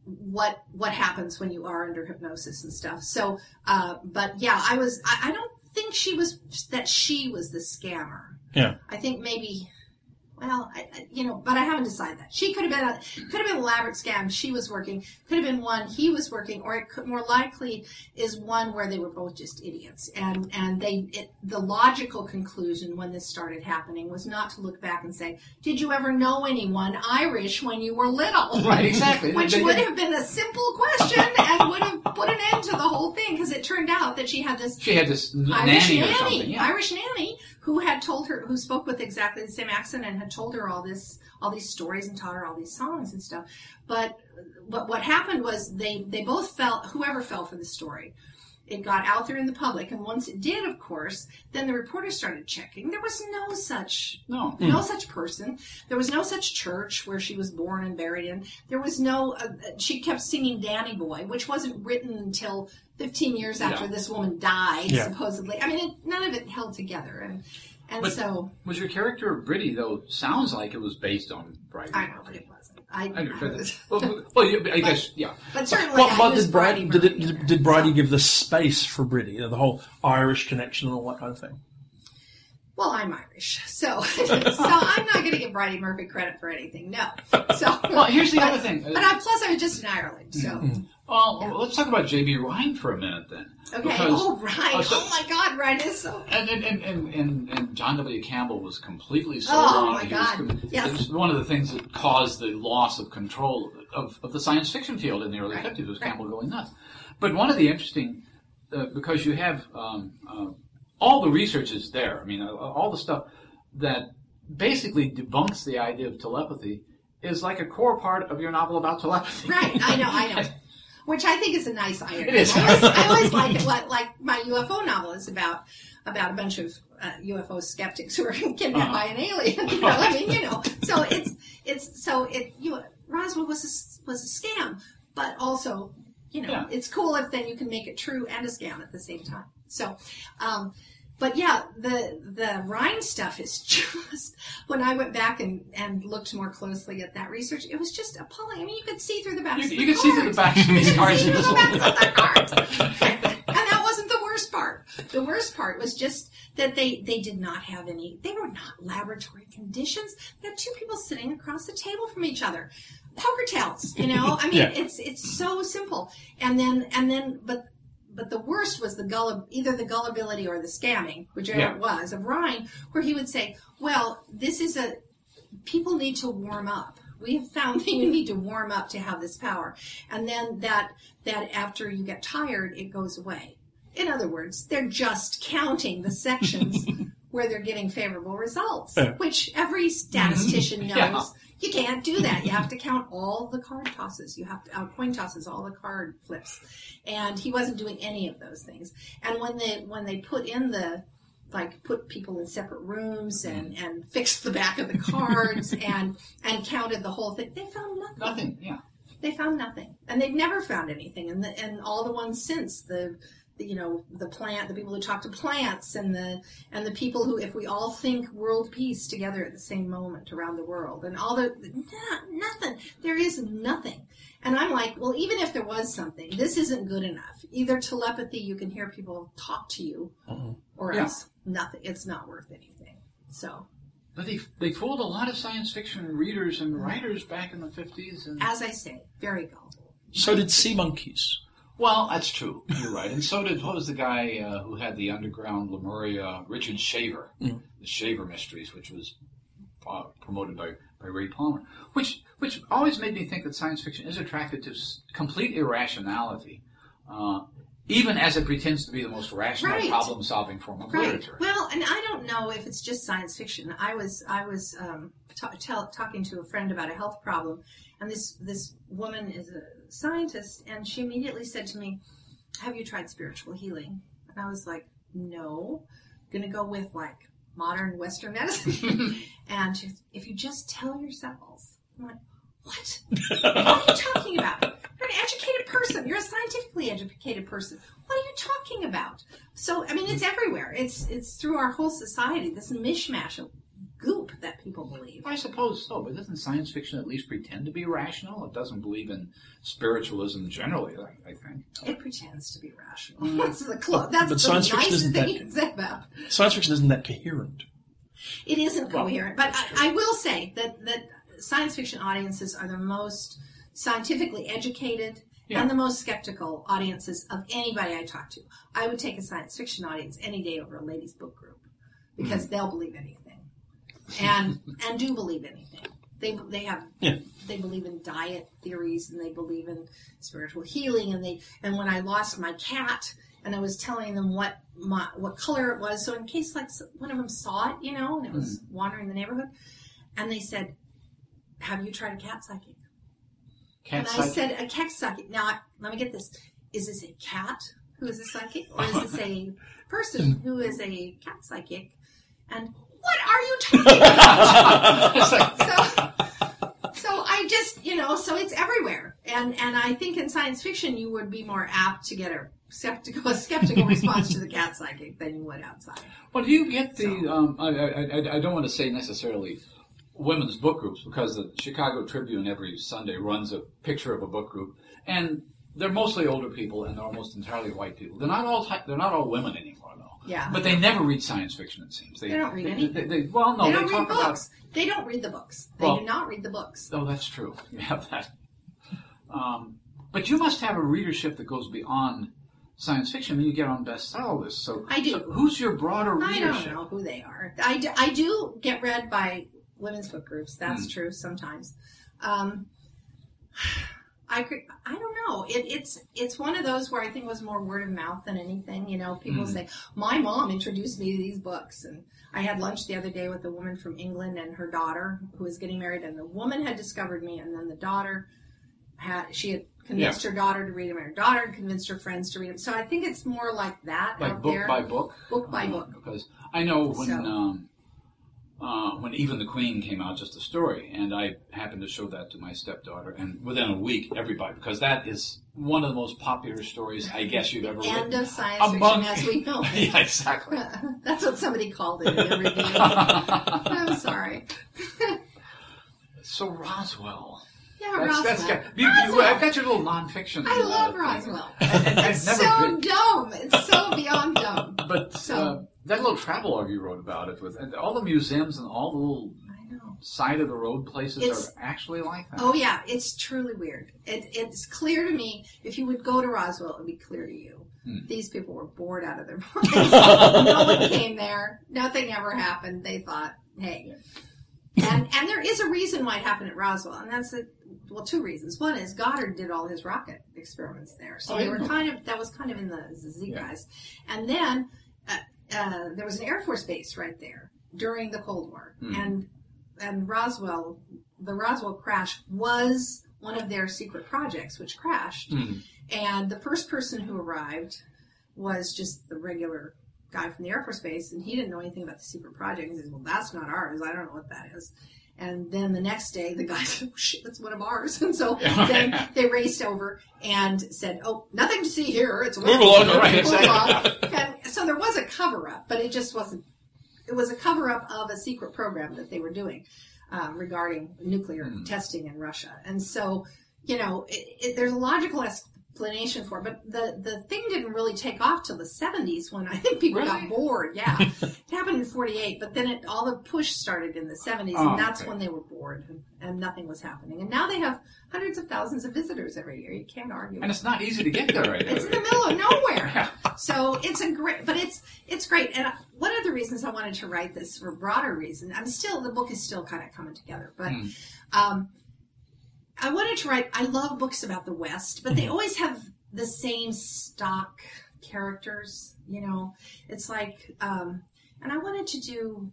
what what happens when you are under hypnosis and stuff. So, uh, but yeah, I was. I, I don't think she was that she was the scammer. Yeah. I think maybe. Well, I, I, you know, but I haven't decided that. She could have been a could have been elaborate scam. She was working. Could have been one he was working, or it could more likely is one where they were both just idiots. And and they it, the logical conclusion when this started happening was not to look back and say, "Did you ever know anyone Irish when you were little?" Right, exactly. Which would have been a simple question and would have put an end to the whole thing because it turned out that she had this She had this Irish nanny, nanny, or something. Yeah. Irish nanny who had told her, who spoke with exactly the same accent and had told her all this, all these stories and taught her all these songs and stuff. But what what happened was they they both fell, whoever fell for the story. It got out there in the public, and once it did, of course, then the reporters started checking. There was no such No. no such person. There was no such church where she was born and buried in. There was no. Uh, she kept singing "Danny Boy," which wasn't written until 15 years after Yeah. this woman died, Yeah. supposedly. I mean, it, none of it held together, and and But- so Was your character Briddey though? Sounds like it was based on Bridey. I know, but it wasn't. I, I know. I well, well, you- I guess yeah. but certainly, What, I what did Bridie, Bridie did, it, Murphy in did, it, did Bridie give the space for Bridie? You know, the whole Irish connection and all that kind of thing. Well, I'm Irish, so so I'm not going to give Bridey Murphy credit for anything. No. So Well, here's the but, other thing. But I, plus, I was just in Ireland, so Well, let's talk about J.B. Rhine for a minute then. okay. Because- oh, right. uh, so- oh my God, Rhine is so And and, and, and, and John W. Campbell was completely sold Oh, on my God. was, Yes. It was one of the things that caused the loss of control of, of, of the science fiction field in the early Right. 50s was Right. Campbell going nuts. But one of the interesting, uh, because you have um, uh, all the research is there. I mean, uh, all the stuff that basically debunks the idea of telepathy is like a core part of your novel about telepathy. Right, I know, I know. Which I think is a nice irony. It is. I always, I always like it, what like my UFO novel is about about a bunch of uh, UFO skeptics who are kidnapped by an alien. You know, I mean, you know, so it's it's so it you Roswell was a, was a scam, but also you know Yeah. it's cool if then you can make it true and a scam at the same time. So, um, but yeah, the the Rhine stuff is just when I went back and, and looked more closely at that research, it was just appalling. I mean, you could see through the backs. You, of you the can see through the backs of these You could cards. see through the backs of the cards. and that wasn't the worst part. The worst part was just that they they did not have any. They were not laboratory conditions. They had two people sitting across the table from each other. Poker tails, you know. I mean, Yeah. it's it's so simple. And then and then, but but the worst was the gullib either the gullibility or the scamming, whichever Yeah. it was, of Rhine, where he would say, "Well, this is a people need to warm up. We have found that you need to warm up to have this power, and then that that after you get tired, it goes away. In other words, they're just counting the sections where they're getting favorable results, which every statistician knows. Yeah. You can't do that. You have to count all the card tosses. You have to uh, coin tosses, all the card flips, and he wasn't doing any of those things. And when they when they put in the like put people in separate rooms and and fixed the back of the cards and and counted the whole thing, they found nothing. Nothing. Yeah. They found nothing, and they've never found anything. And the, and all the ones since the. The, You know the plant, the people who talk to plants, and the and the people who, if we all think world peace together at the same moment around the world, and all the no- nothing, there is nothing. And I'm like, well, even if there was something, this isn't good enough. Either telepathy, you can hear people talk to you, mm-hmm. or Yeah. else nothing. It's not worth anything. So, But they they fooled a lot of science fiction readers and mm-hmm. writers back in the fifties. And as I say, very gullible. So did sea monkeys. Well, that's true. You're right. And so did what was the guy uh, who had the underground Lemuria? Richard Shaver, the Shaver Mysteries, which was uh, promoted by, by Ray Palmer. Which which always made me think that science fiction is attracted to s- complete irrationality. Uh, even as it pretends to be the most rational Right. problem-solving form of Right. literature. Well, and I don't know if it's just science fiction. I was I was um, ta- tell, talking to a friend about a health problem, and this this woman is a scientist, and she immediately said to me, "Have you tried spiritual healing?" And I was like, "No." Going to go with like modern Western medicine, and she, goes, if you just tell yourselves, I'm like, "What? what are you talking about?" You're an educated person. You're a scientifically educated person. What are you talking about? So, I mean, it's everywhere. It's it's through our whole society. This mishmash of goop that people believe. I suppose so, but doesn't science fiction at least pretend to be rational? It doesn't believe in spiritualism generally, I, I think. It pretends to be rational. That's the clo- That's But the science fiction nicest isn't thing that you can say about. Science fiction isn't that coherent. It isn't Well, coherent, but I, I will say that that science fiction audiences are the most scientifically educated Yeah. and the most skeptical audiences of anybody I talk to. I would take a science fiction audience any day over a ladies' book group because Hmm. they'll believe anything, and and do believe anything. They they have Yeah. they believe in diet theories and they believe in spiritual healing and they and when I lost my cat and I was telling them what my what color it was so in case like one of them saw it you know and it was Mm-hmm. wandering the neighborhood and they said have you tried a cat psychic Cat and I said a cat psychic now I- let me get this is this a cat who is a psychic or is this a person who is a cat psychic and what are you talking about so so I just you know so it's everywhere and and I think in science fiction you would be more apt to get a skeptical a skeptical response to the cat psychic than you would outside. Well, do you get the? Um, I, I, I, don't want to say necessarily women's book groups because the Chicago Tribune every Sunday runs a picture of a book group, and they're mostly older people and they're almost entirely white people. They're not all they're not all women anymore. Yeah. But they never read science fiction. It seems They don't read they, anything. They, they- well, no, they they, don't read talk about. books. They don't read the books. They Well- do not read the books. Oh, that's true. You have that. Um, but you must have a readership that goes beyond science fiction when you get on bestseller lists. So I do. so who's your broader I don't know who they are. I do, I do get read by women's book groups. That's Hmm. true sometimes. Um, I could, I don't know. It, it's it's one of those where I think it was more word of mouth than anything. You know, people Hmm. say my mom introduced me to these books, and I had lunch the other day with a woman from England and her daughter who was getting married, and the woman had discovered me, and then the daughter had she had convinced her daughter to read them, and her daughter had convinced her friends to read them. So I think it's more like that like book there. by book. Book by Uh, book. Because I know when So- um, uh, when even the Queen came out, just a story, and I happened to show that to my stepdaughter, and within a week, everybody because that is one of the most popular stories I guess you've ever End written. of science Among- fiction as we know yeah, exactly. That's what somebody called it in a review. I'm sorry. so Roswell. Yeah, That's, Roswell. that's got, you, you, I've got your little nonfiction. I uh, love thing. Roswell. And It's so been- dumb. It's so beyond dumb. But So- uh, that little travelogue you wrote about it with and all the museums and all the little side of the road places It's- are actually like that. Oh yeah, it's truly weird. It, it's clear to me. If you would go to Roswell, it would be clear to you. Hmm. These people were bored out of their minds. no one came there. Nothing ever happened. They thought, hey, and and there is a reason why it happened at Roswell, and that's the well, two reasons. One is Goddard did all his rocket experiments there, so Oh, they were kind of that was kind of in the Z Yeah. guys, and then uh, uh, there was an Air Force base right there during the Cold War, Hmm. and and Roswell, the Roswell crash was one of their secret projects, which crashed, Hmm. and the first person who arrived was just the regular guy from the Air Force Base, and he didn't know anything about the secret project. He says, "Well, that's not ours. I don't know what that is." And then the next day, the guy said, oh, "Shit, that's one of ours." And so then they raced over and said, "Oh, nothing to see here. It's a Move along, Move right, along." And so there was a cover up, but it just wasn't. It was a cover up of a secret program that they were doing um, regarding nuclear Hmm. testing in Russia. And so, you know, it, it, there's a logical explanation for it, but the, the thing didn't really take off till the 70s when I think people Really? got bored. Yeah. it happened in 48, but then it, all the push started in the 70s, Oh, and that's okay. when they were bored and, nothing was happening. And now they have hundreds of thousands of visitors every year. You can't argue. And it's not easy to get there right It's in the middle of nowhere. Yeah. So it's a great, but it's it's great. And one of the reasons I wanted to write this for a broader reason, I'm still the book is still kind of coming together, but Hmm. um, I wanted to write. I love books about the West, but they Hmm. always have the same stock characters. You know, it's like, um, and I wanted to do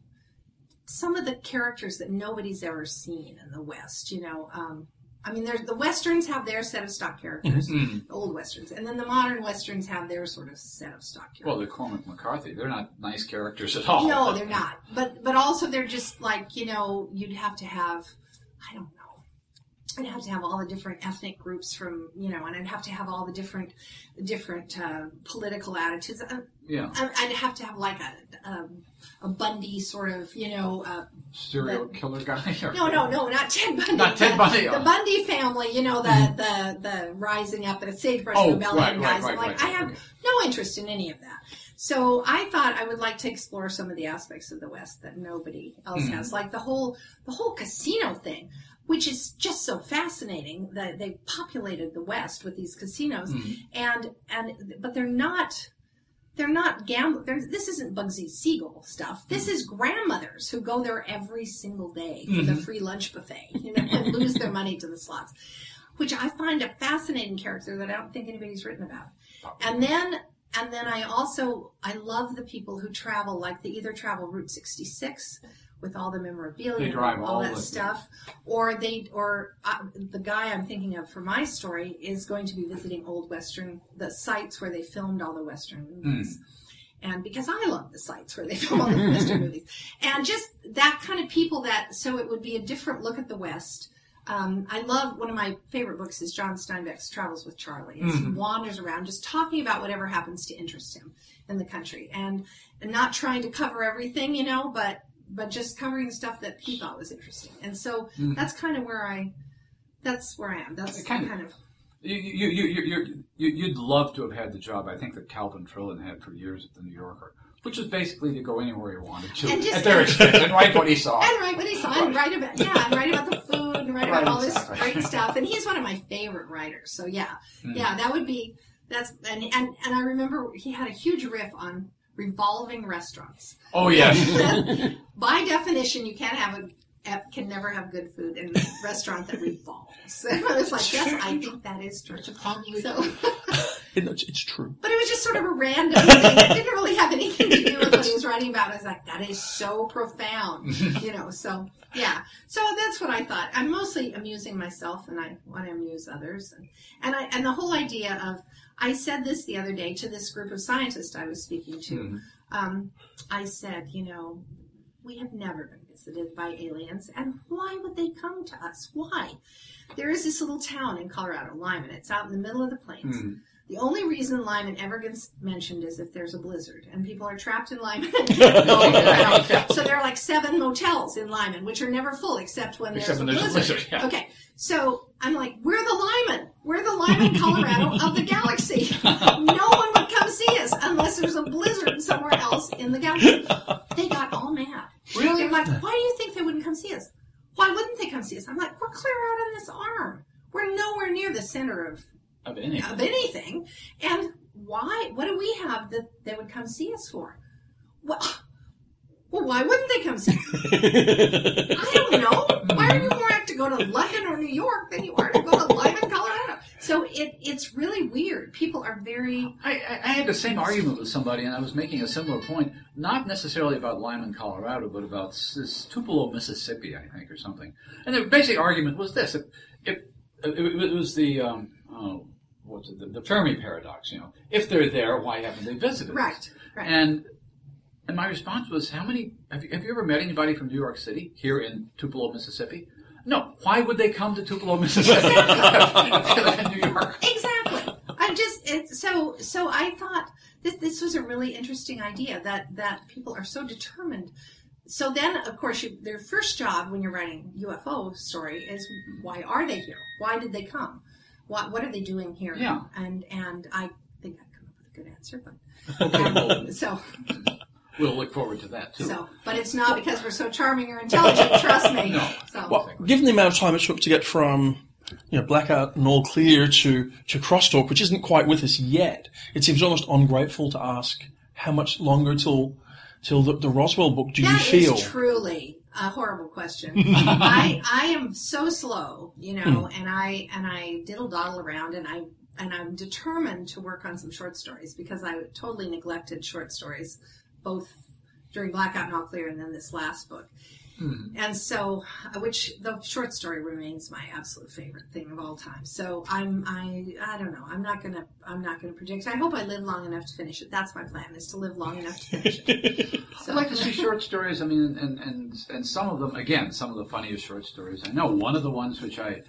some of the characters that nobody's ever seen in the West. You know, um, I mean, there's the westerns have their set of stock characters, Hmm. the old westerns, and then the modern westerns have their sort of set of stock characters. Well, the Cormac McCarthy, they're not nice characters at all. no, they're not. But but also they're just like you know you'd have to have I don't know. I'd have to have all the different ethnic groups from you know, and I'd have to have all the different different uh, political attitudes. Uh, Yeah, I- I'd have to have like a a, a Bundy sort of you know. Uh, serial But- killer guy. no, no, no, not Ted Bundy. Not Ted the, Bundy, The oh. Bundy family, you know, the the the rising up and Sagebrush Oh, Rebellion right, right, guys. right, I'm like, right, I have okay. no interest in any of that. So I thought I would like to explore some of the aspects of the West that nobody else Hmm. has, like the whole the whole casino thing, which is just so fascinating that they populated the West with these casinos, Hmm. and and but they're not. They're not gambling. This isn't Bugsy Siegel stuff. This is grandmothers who go there every single day for Mm-hmm. the free lunch buffet, you know, and lose their money to the slots, which I find a fascinating character that I don't think anybody's written about. And then, and then I also I love the people who travel, like they either travel Route 66 with all the memorabilia, all all that stuff, or they, or uh, the guy I'm thinking of for my story is going to be visiting old Western, the sites where they filmed all the Western movies. And because I love the sites where they film all the Western movies, and just that kind of people that, so it would be a different look at the West. Um, I love one of my favorite books is John Steinbeck's Travels with Charley. It's, He wanders around just talking about whatever happens to interest him in the country, and, and not trying to cover everything, you know, but but just covering stuff that he thought was interesting. And so that's kind of where I, that's where I am. That's Kind of. kind of You, you, you, you, you, you, you'd love to have had the job I think that Calvin Trillin had for years at the New Yorker, which was basically to go anywhere he wanted to And just- at their expense and write what he saw. And write what he saw, and write about yeah, and write about the food, and write about all this great stuff. And he's one of my favorite writers. So yeah, Hmm. yeah, that would be that's and and and I remember he had a huge riff on revolving restaurants. Oh yes, By definition, you can't have a can never have good food in a restaurant that revolves. And I was like, yes, I think that is true. So, It, it's, it's true. But it was just sort of a random thing. It didn't really have anything to do with what he was writing about. I was like, that is so profound, you know. So yeah, so that's what I thought. I'm mostly amusing myself, and I want to amuse others, and and I and the whole idea of I said this the other day to this group of scientists I was speaking to. Um, I said, you know, we have never been visited by aliens, and why would they come to us? Why? There is this little town in Colorado, Limon. It's out in the middle of the plains. The only reason Limon ever gets mentioned is if there's a blizzard and people are trapped in Limon. and can't go around. so there are like seven motels in Limon, which are never full except when Except there's, when a, there's a blizzard. blizzard, yeah. Okay, so I'm like, we're the Limon. We're the Limon, Colorado of the galaxy. No one would come see us unless there's a blizzard somewhere else in the galaxy. They got all mad. Really? They're like, why do you think they wouldn't come see us? Why wouldn't they come see us? I'm like, we're clear out on this arm. We're nowhere near the center of Of any. of anything. And why? What do we have that they would come see us for? Well, well why wouldn't they come see us? I don't know. Why are you more apt to go to London or New York than you are to go to Limon, Colorado? So it, it's really weird. People are very I, I I had the same argument with somebody, and I was making a similar point, not necessarily about Limon, Colorado, but about this Tupelo, Mississippi, I think, or something. And the basic argument was this: if, if it, it was the um, oh, what's it, the, the Fermi paradox. You know, if they're there, why haven't they visited? us? right. Right. And and my response was, how many have you, have you ever met anybody from New York City here in Tupelo, Mississippi? No. Why would they come to Tupelo, Mississippi? New York. exactly. I'm just it's so so. I thought this this was a really interesting idea that that people are so determined. So then, of course, you, their first job when you're writing UFO story is why are they here? Why did they come? What what are they doing here? Yeah. And and I think I've come up with a good answer, but Okay, well, um, so we'll look forward to that too. so but it's not because we're so charming or intelligent. Trust me. No. So Well, given the amount of time it took to get from you know blackout and all clear to to crosstalk, which isn't quite with us yet, it seems almost ungrateful to ask how much longer till till the, the Roswell book do you feel? is truly a horrible question. I I am so slow, you know, hmm. and I and I diddle doddle around, and I and I'm determined to work on some short stories because I totally neglected short stories, both during Blackout and All Clear, and then this last book. And so, uh, which the short story remains my absolute favorite thing of all time. So I'm, I, I don't know. I'm not gonna, I'm not gonna predict. I hope I live long enough to finish it. That's my plan: is to live long enough to finish it. So, I'd like to see short stories. I mean, and, and and some of them, again, some of the funniest short stories. I know one of the ones which I,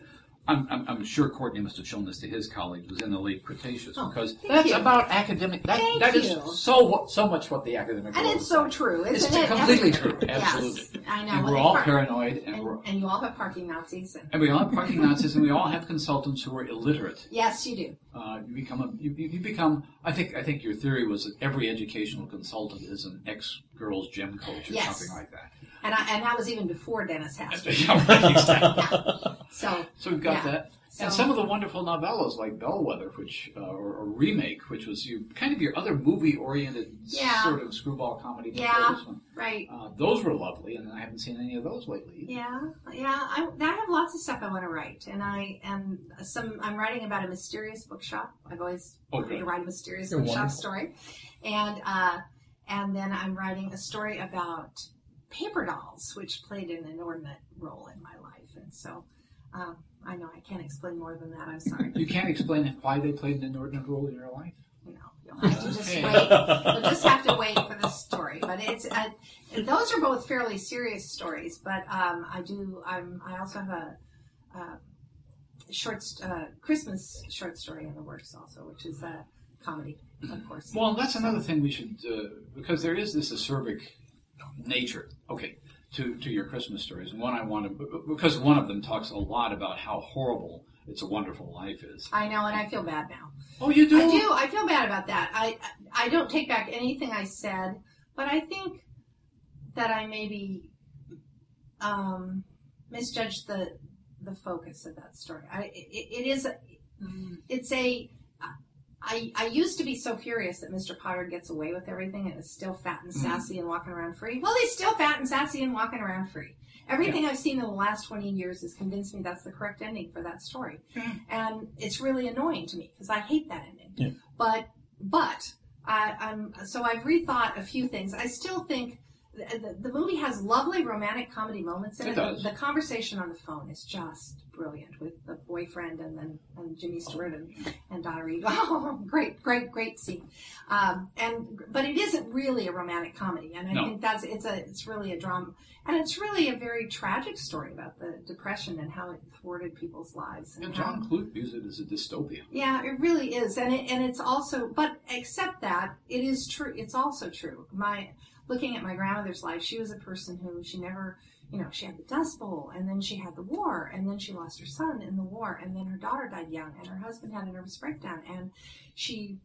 I'm, I'm, I'm sure Courtney must have shown this to his colleagues was in the late Cretaceous Oh, because that's you. about academic. That, Thank that is so so much what the academic. And it's is so like. true, isn't it? completely true. Absolutely. Yes, I know. And Well, we're all par- paranoid, and, we're and, and you all have parking Nazis. And, and we all have parking Nazis, and we all have consultants who are illiterate. yes, you do. Uh, you become a you, you you become. I think I think your theory was that every educational consultant is an ex girls gym coach or Yes. something like that. And I, and that was even before Dennis Hastert. Yeah, right, exactly. So So we've got Yeah. that. and some of the wonderful novellas like Bellwether, which uh, or, or remake, which was you kind of your other movie-oriented Yeah. sort of screwball comedy. before Yeah. this one. right. Uh, those were lovely, and I haven't seen any of those lately. Yeah, yeah. I, I have lots of stuff I want to write, and I am some. I'm writing about a mysterious bookshop. I've always Oh, wanted good. to write a mysterious You're bookshop wonderful. story, and uh, and then I'm writing a story about paper dolls, which played an inordinate role in my life, and so. Um, I know I can't explain more than that. I'm sorry. You can't explain why they played an inordinate role in your life. No, you'll have to just wait. You'll just have to wait for the story. But it's uh, those are both fairly serious stories. But um, I do. I'm. I also have a, uh short uh, Christmas short story in the works also, which is a comedy, of course. Well, that's another thing we should, uh, because there is this acerbic nature. Okay, to to your Christmas stories, one I want to because one of them talks a lot about how horrible "It's a Wonderful Life" is. I know, and I feel bad now. Oh, you do? I do. I feel bad about that. I I don't take back anything I said, but I think that I maybe um, misjudged the the focus of that story. I it, it is it's a I, I used to be so furious that Mr. Potter gets away with everything and is still fat and mm-hmm. sassy and walking around free. Well, he's still fat and sassy and walking around free. Everything I've seen in the last 20 years has convinced me that's the correct ending for that story. Mm-hmm. And it's really annoying to me because I hate that ending. Yeah. but but I, I'm so I've rethought a few things. I still think. The, the, the movie has lovely romantic comedy moments in It it. the conversation on the phone is just brilliant with the boyfriend and then and Jimmy Stewart and, and Donna Reed. Oh, great, great, great scene. Um, and but it isn't really a romantic comedy, and I No. think that's it's a it's really a drama, and it's really a very tragic story about the depression and how it thwarted people's lives. And how- John Clute views it as a dystopia. yeah, it really is, and it, and it's also, but except that it is true. It's also true. My looking at my grandmother's life, she was a person who she never, you know, she had the Dust Bowl, and then she had the war, and then she lost her son in the war, and then her daughter died young, and her husband had a nervous breakdown, and she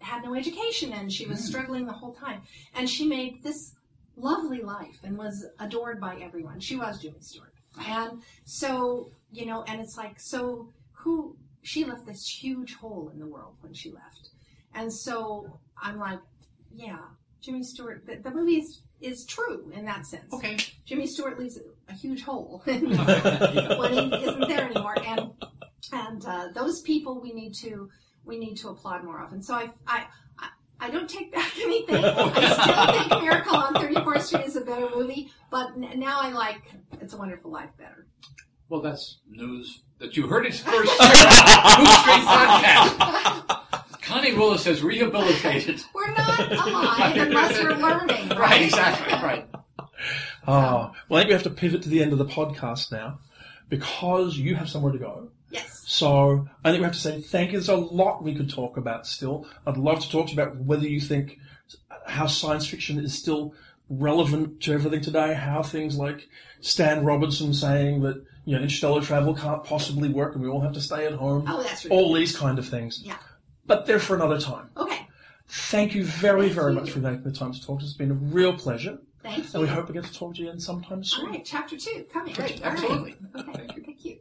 had no education, and she was mm. struggling the whole time, and she made this lovely life and was adored by everyone. She was Jimmy Stewart, and so you know, and it's like so who she left this huge hole in the world when she left. And so I'm like, yeah, Jimmy Stewart, the, the movie is, is true in that sense. Okay. Jimmy Stewart leaves a huge hole when he isn't there anymore. And, and, uh, those people we need to, we need to applaud more often. So I, I, I- I don't take back anything. I still think Miracle on 34th Street is a better movie, but n- now I like It's a Wonderful Life better. Well, that's news that you heard it first. Coode Street podcast. Connie Willis has rehabilitated. We're not alive unless we're learning, right? Right, exactly, right. Ah, well, I think we have to pivot to the end of the podcast now because you have somewhere to go. Yes. So I think we have to say thank you. There's a lot we could talk about still. I'd love to talk to you about whether you think how science fiction is still relevant to everything today, how things like Stan Robinson saying that you know interstellar travel can't possibly work and we all have to stay at home. Oh, that's all these kind of things. Yeah. But they're for another time. Okay. Thank you very, Thank very you. much for taking the time to talk. to us. It's been a real pleasure. Thank you. And we hope we get to talk to you again sometime soon. All right, chapter two coming. Great. Absolutely. Right. Okay. Thank you. Thank you.